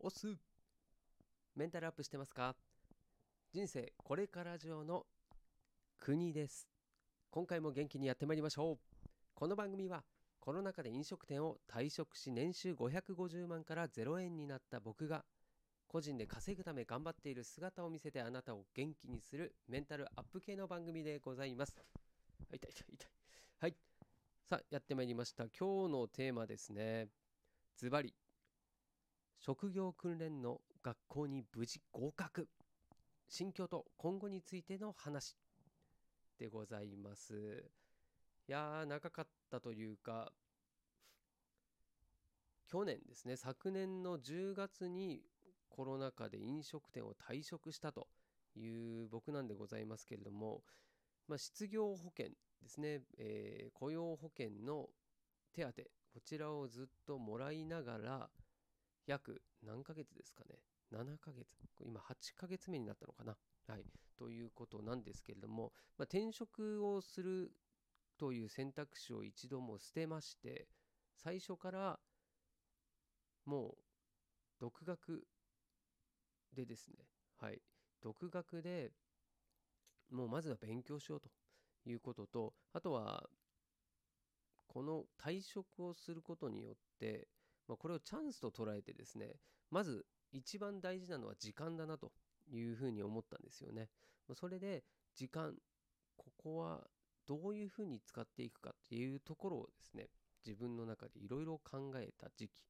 おす。メンタルアップしてますか？人生これから上の国です。今回も元気にやってまいりましょう。この番組はコロナ禍で飲食店を退職し年収550万から0円になった僕が個人で稼ぐため頑張っている姿を見せてあなたを元気にするメンタルアップ系の番組でございます。痛い痛い痛い。はい。さあやってまいりました。今日のテーマですね。ズバリ。職業訓練の学校に無事合格。心境と今後についての話でございます。いやー長かったというか去年ですね昨年の10月にコロナ禍で飲食店を退職したという僕なんでございますけれども、まあ、失業保険ですね、えー、雇用保険の手当こちらをずっともらいながら約何ヶ月ですかね。7ヶ月。今8ヶ月目になったのかな。はい。ということなんですけれども、まあ、転職をするという選択肢を一度も捨てまして最初からもう独学でですね。はい。独学でもうまずは勉強しようということとあとはこの退職をすることによって、まあ、これをチャンスと捉えてですねまず一番大事なのは時間だなというふうに思ったんですよね。それで時間ここはどういうふうに使っていくかっていうところをですね自分の中でいろいろ考えた時期、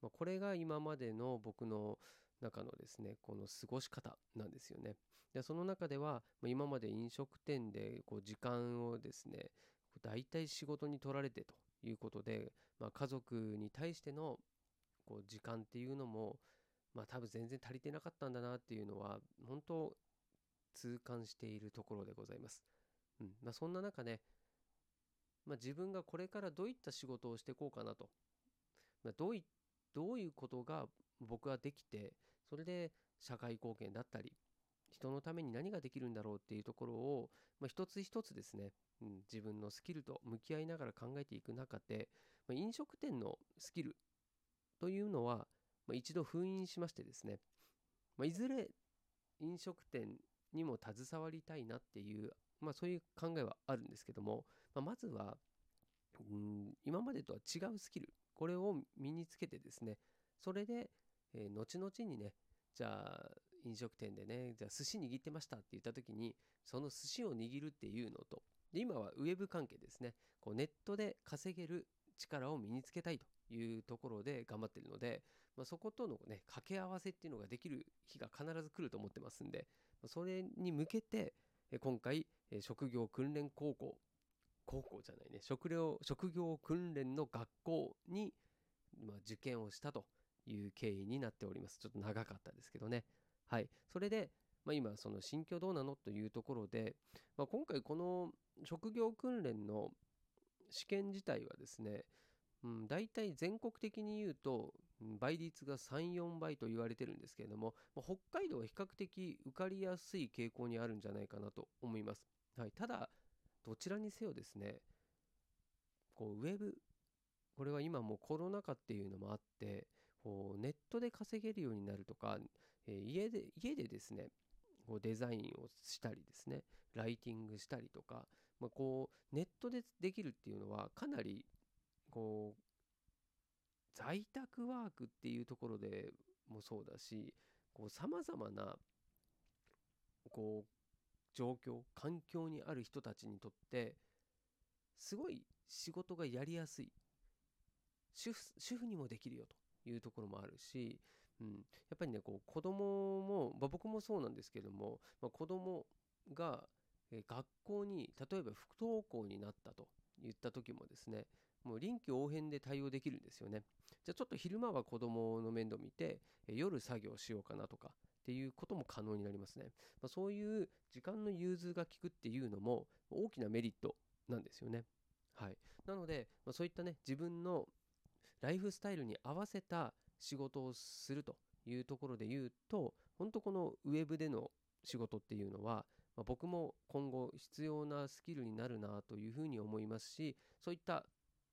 まあ、これが今までの僕の中のですねこの過ごし方なんですよね。でその中では今まで飲食店でこう時間をですね大体仕事に取られてということで、まあ、家族に対してのこう時間っていうのもまあ多分全然足りてなかったんだなっていうのは本当痛感しているところでございます。うんまあ、そんな中ね、まあ、自分がこれからどういった仕事をしていこうかなと、まあ、どういどういうことが僕はできてそれで社会貢献だったり人のために何ができるんだろうっていうところを、まあ、一つ一つですね、うん、自分のスキルと向き合いながら考えていく中で、まあ、飲食店のスキルというのは、まあ、一度封印しましてですね、まあ、いずれ飲食店にも携わりたいなっていう、まあ、そういう考えはあるんですけども、まあ、まずは、うん、今までとは違うスキルこれを身につけてですねそれで、えー、後々にねじゃあ飲食店でねじゃあ寿司握ってましたって言った時にその寿司を握るっていうのとで今はウェブ関係ですね。こうネットで稼げる力を身につけたいというところで頑張ってるので、まあ、そことのね掛け合わせっていうのができる日が必ず来ると思ってますんでそれに向けて今回職業訓練高校高校じゃないね。職業職業訓練の学校に、まあ、受験をしたという経緯になっております。ちょっと長かったですけどね。はいそれで、まあ、今その心境どうなのというところで、まあ、今回この職業訓練の試験自体はですねうん、大体全国的に言うと倍率が34倍と言われてるんですけれども、まあ、北海道は比較的受かりやすい傾向にあるんじゃないかなと思います。はい、ただどちらにせよですねこうウェブこれは今もうコロナ禍っていうのもあってこうネットで稼げるようになるとか、えー、家で家でですねこうデザインをしたりですねライティングしたりとか、まあ、こうネットでできるっていうのはかなりこう在宅ワークっていうところでもそうだしさまざまなこう状況環境にある人たちにとってすごい仕事がやりやすい。主婦主婦にもできるよと。いうところもあるし、うん、やっぱりねこう子供も、まあ、僕もそうなんですけども、まあ、子供が学校に例えば不登校になったと言った時もですねもう臨機応変で対応できるんですよね。じゃあちょっと昼間は子供の面倒見て夜作業しようかなとかっていうことも可能になりますね。まあ、そういう時間の融通が利くっていうのも大きなメリットなんですよね。はい、なので、まあ、そういったね自分のライフスタイルに合わせた仕事をするというところで言うと本当このウェブでの仕事っていうのは、まあ、僕も今後必要なスキルになるなというふうに思いますしそういった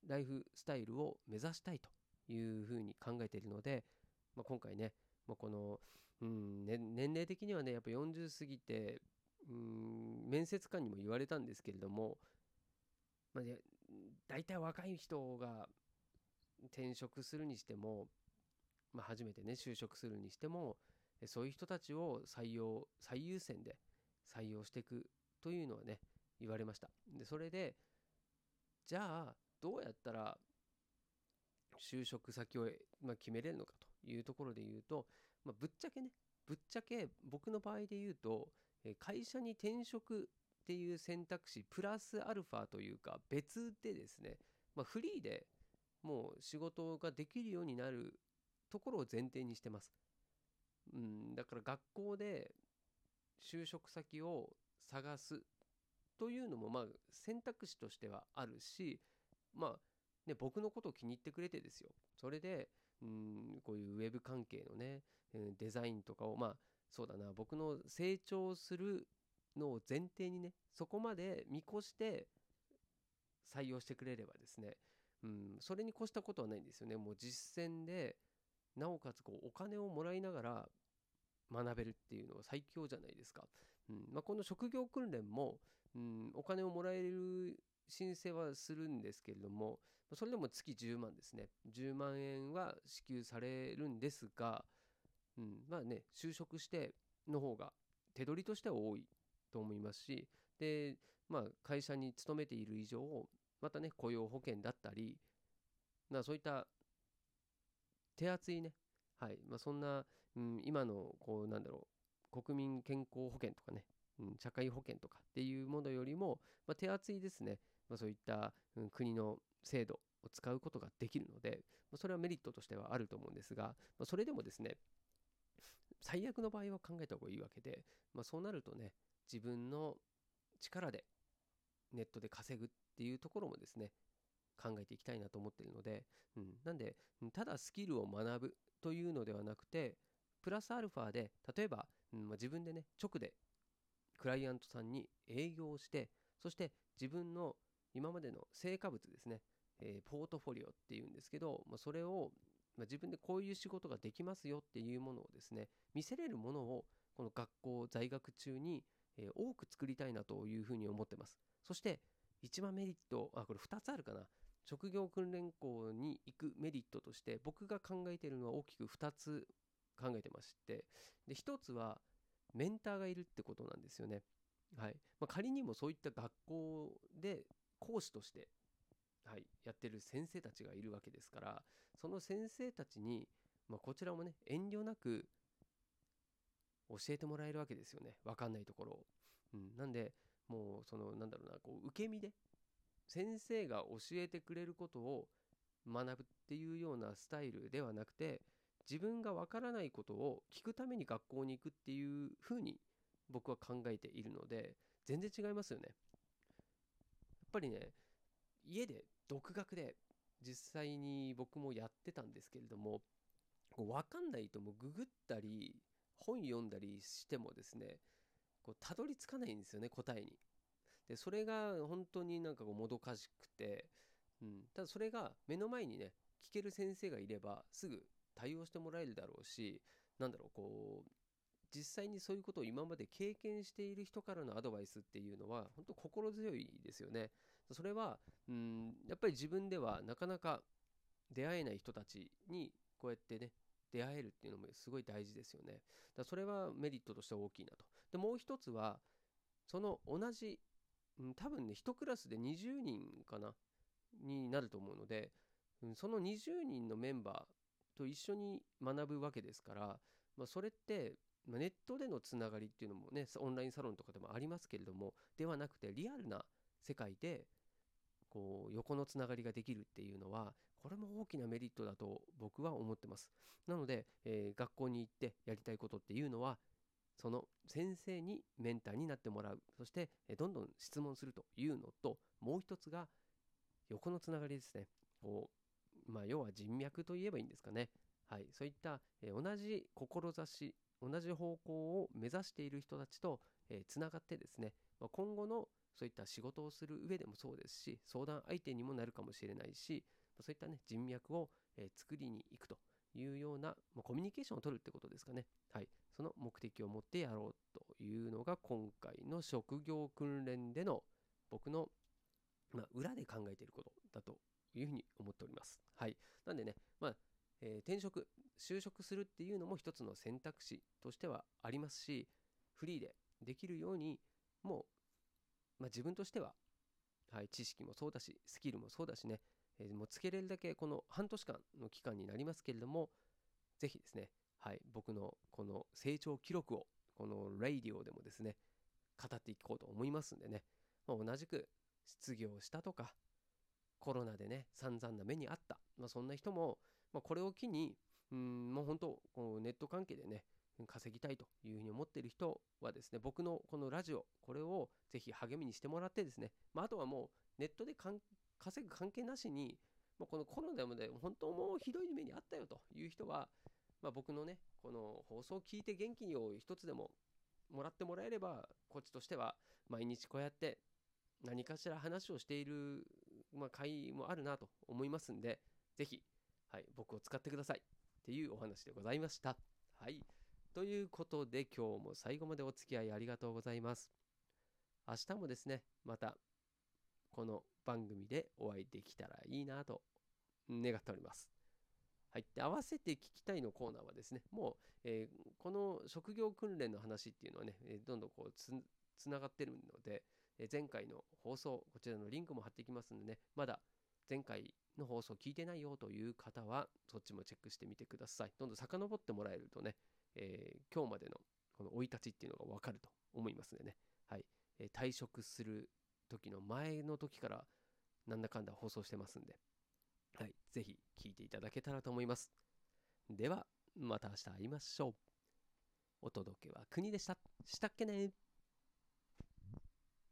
ライフスタイルを目指したいというふうに考えているのでまあ、今回ね、まあ、この、うんね、年齢的にはねやっぱ40過ぎてうん面接官にも言われたんですけれども、まあ、大体若い人が転職するにしても、まあ、初めてね就職するにしてもそういう人たちを採用最優先で採用していくというのはね言われました。でそれでじゃあどうやったら就職先を、まあ、決めれるのかというところで言うと、まあ、ぶっちゃけねぶっちゃけ僕の場合で言うと会社に転職っていう選択肢プラスアルファというか別でですね、まあ、フリーでもう仕事ができるようになるところを前提にしてます。うん、だから学校で就職先を探すというのもまあ選択肢としてはあるしまあね僕のことを気に入ってくれてですよそれでうんこういうウェブ関係のねデザインとかをまあそうだな僕の成長するのを前提にねそこまで見越して採用してくれればですね、うん、それに越したことはないんですよね。もう実践でなおかつこうお金をもらいながら学べるっていうのは最強じゃないですか、うんまあ、この職業訓練も、うん、お金をもらえる申請はするんですけれどもそれでも月10万ですね。10万円は支給されるんですが、うん、まあね就職しての方が手取りとしては多いと思いますしで、まあ、会社に勤めている以上またね雇用保険だったり、まあ、そういった手厚いね、はいまあ、そんな、うん、今のこうなんだろう国民健康保険とかね、うん、社会保険とかっていうものよりも、まあ、手厚いですね、まあ、そういった、うん、国の制度を使うことができるので、ま、それはメリットとしてはあると思うんですが、ま、それでもですね最悪の場合は考えた方がいいわけで、ま、そうなるとね自分の力でネットで稼ぐっていうところもですね考えていきたいなと思っているので、うん、なんでただスキルを学ぶというのではなくてプラスアルファで例えば、うんまあ、自分でね直でクライアントさんに営業してそして自分の今までの成果物ですね、えー、ポートフォリオっていうんですけど、まあ、それを、まあ、自分でこういう仕事ができますよっていうものをですね見せれるものをこの学校在学中に、えー、多く作りたいなというふうに思ってます。そして一番メリットあこれ2つあるかな。職業訓練校に行くメリットとして僕が考えているのは大きく2つ考えてまして。で1つはメンターがいるってことなんですよね。はい。まあ、仮にもそういった学校で講師として、はい、やってる先生たちがいるわけですからその先生たちに、まあ、こちらもね遠慮なく教えてもらえるわけですよね。分かんないところを。うん、なんでもうそのなんだろうなこう受け身で先生が教えてくれることを学ぶっていうようなスタイルではなくて自分がわからないことを聞くために学校に行くっていうふうに僕は考えているので全然違いますよね。やっぱりね家で独学で実際に僕もやってたんですけれどもこう分かんないともうググったり本読んだりしてもですねこうたどり着かないんですよね答えに。でそれが本当になんかこうもどかしくて、うん、ただそれが目の前にね聞ける先生がいればすぐ対応してもらえるだろうしなんだろうこう実際にそういうことを今まで経験している人からのアドバイスっていうのは本当心強いですよね。それはうんやっぱり自分ではなかなか出会えない人たちにこうやってね出会えるっていうのもすごい大事ですよね。だそれはメリットとして大きいなと。でもう一つはその同じうん、多分ね、1クラスで20人かな、になると思うので、うん、その20人のメンバーと一緒に学ぶわけですから、まあ、それって、ネットでのつながりっていうのもね、オンラインサロンとかでもありますけれども、ではなくて、リアルな世界で、こう、横のつながりができるっていうのは、これも大きなメリットだと僕は思ってます。なので、えー、学校に行ってやりたいことっていうのは、その先生にメンターになってもらう。そしてえどんどん質問するというのともう一つが横のつながりですね。こう、まあ、要は人脈といえばいいんですかね、はい、そういったえ同じ志同じ方向を目指している人たちとつながってですね。ま今後のそういった仕事をする上でもそうですし相談相手にもなるかもしれないしそういったね人脈をえ作りに行くというような、まあ、コミュニケーションを取るってことですかね。はい。その目的を持ってやろうというのが今回の職業訓練での僕の、まあ、裏で考えていることだというふうに思っております。はい。なんでね、まあ、えー、転職、就職するっていうのも一つの選択肢としてはありますし、フリーでできるように、もう、まあ、自分としては、はい、知識もそうだし、スキルもそうだしね、えー、もうつけれるだけこの半年間の期間になりますけれども、ぜひですね、はい、僕のこの成長記録を、このラディオでもですね、語っていこうと思いますんでね、まあ、同じく失業したとか、コロナでね、散々な目にあった、まあ、そんな人も、まあ、これを機に、うん、もう本当、こうネット関係でね、稼ぎたいというふうに思っている人はですね、僕のこのラジオ、これをぜひ励みにしてもらってですね、まあ、あとはもうネットで稼ぐ関係なしに、もうこのコロナで本当もうひどい目にあったよという人は、まあ、僕のね、この放送を聞いて元気を一つでももらってもらえれば、こっちとしては毎日こうやって何かしら話をしている、まあ、回もあるなと思いますんで、ぜひ、はい、僕を使ってくださいっていうお話でございました。はい。ということで今日も最後までお付き合いありがとうございます。明日もですね、またこの番組でお会いできたらいいなと願っております。はい。で、合わせて聞きたいのコーナーはですね、もう、えー、この職業訓練の話っていうのはね、え、どんどんこうつ、つながってるので、えー、前回の放送、こちらのリンクも貼ってきますんでね、まだ前回の放送聞いてないよという方は、そっちもチェックしてみてください。どんどん遡ってもらえるとね、え、今日までのこの生い立ちっていうのがわかると思いますのでね、はい。え、退職する時の前の時から、なんだかんだ放送してますんで、はい。ぜひ聞いていただけたらと思います。では、また明日会いましょう。お届けは国でした。したっけね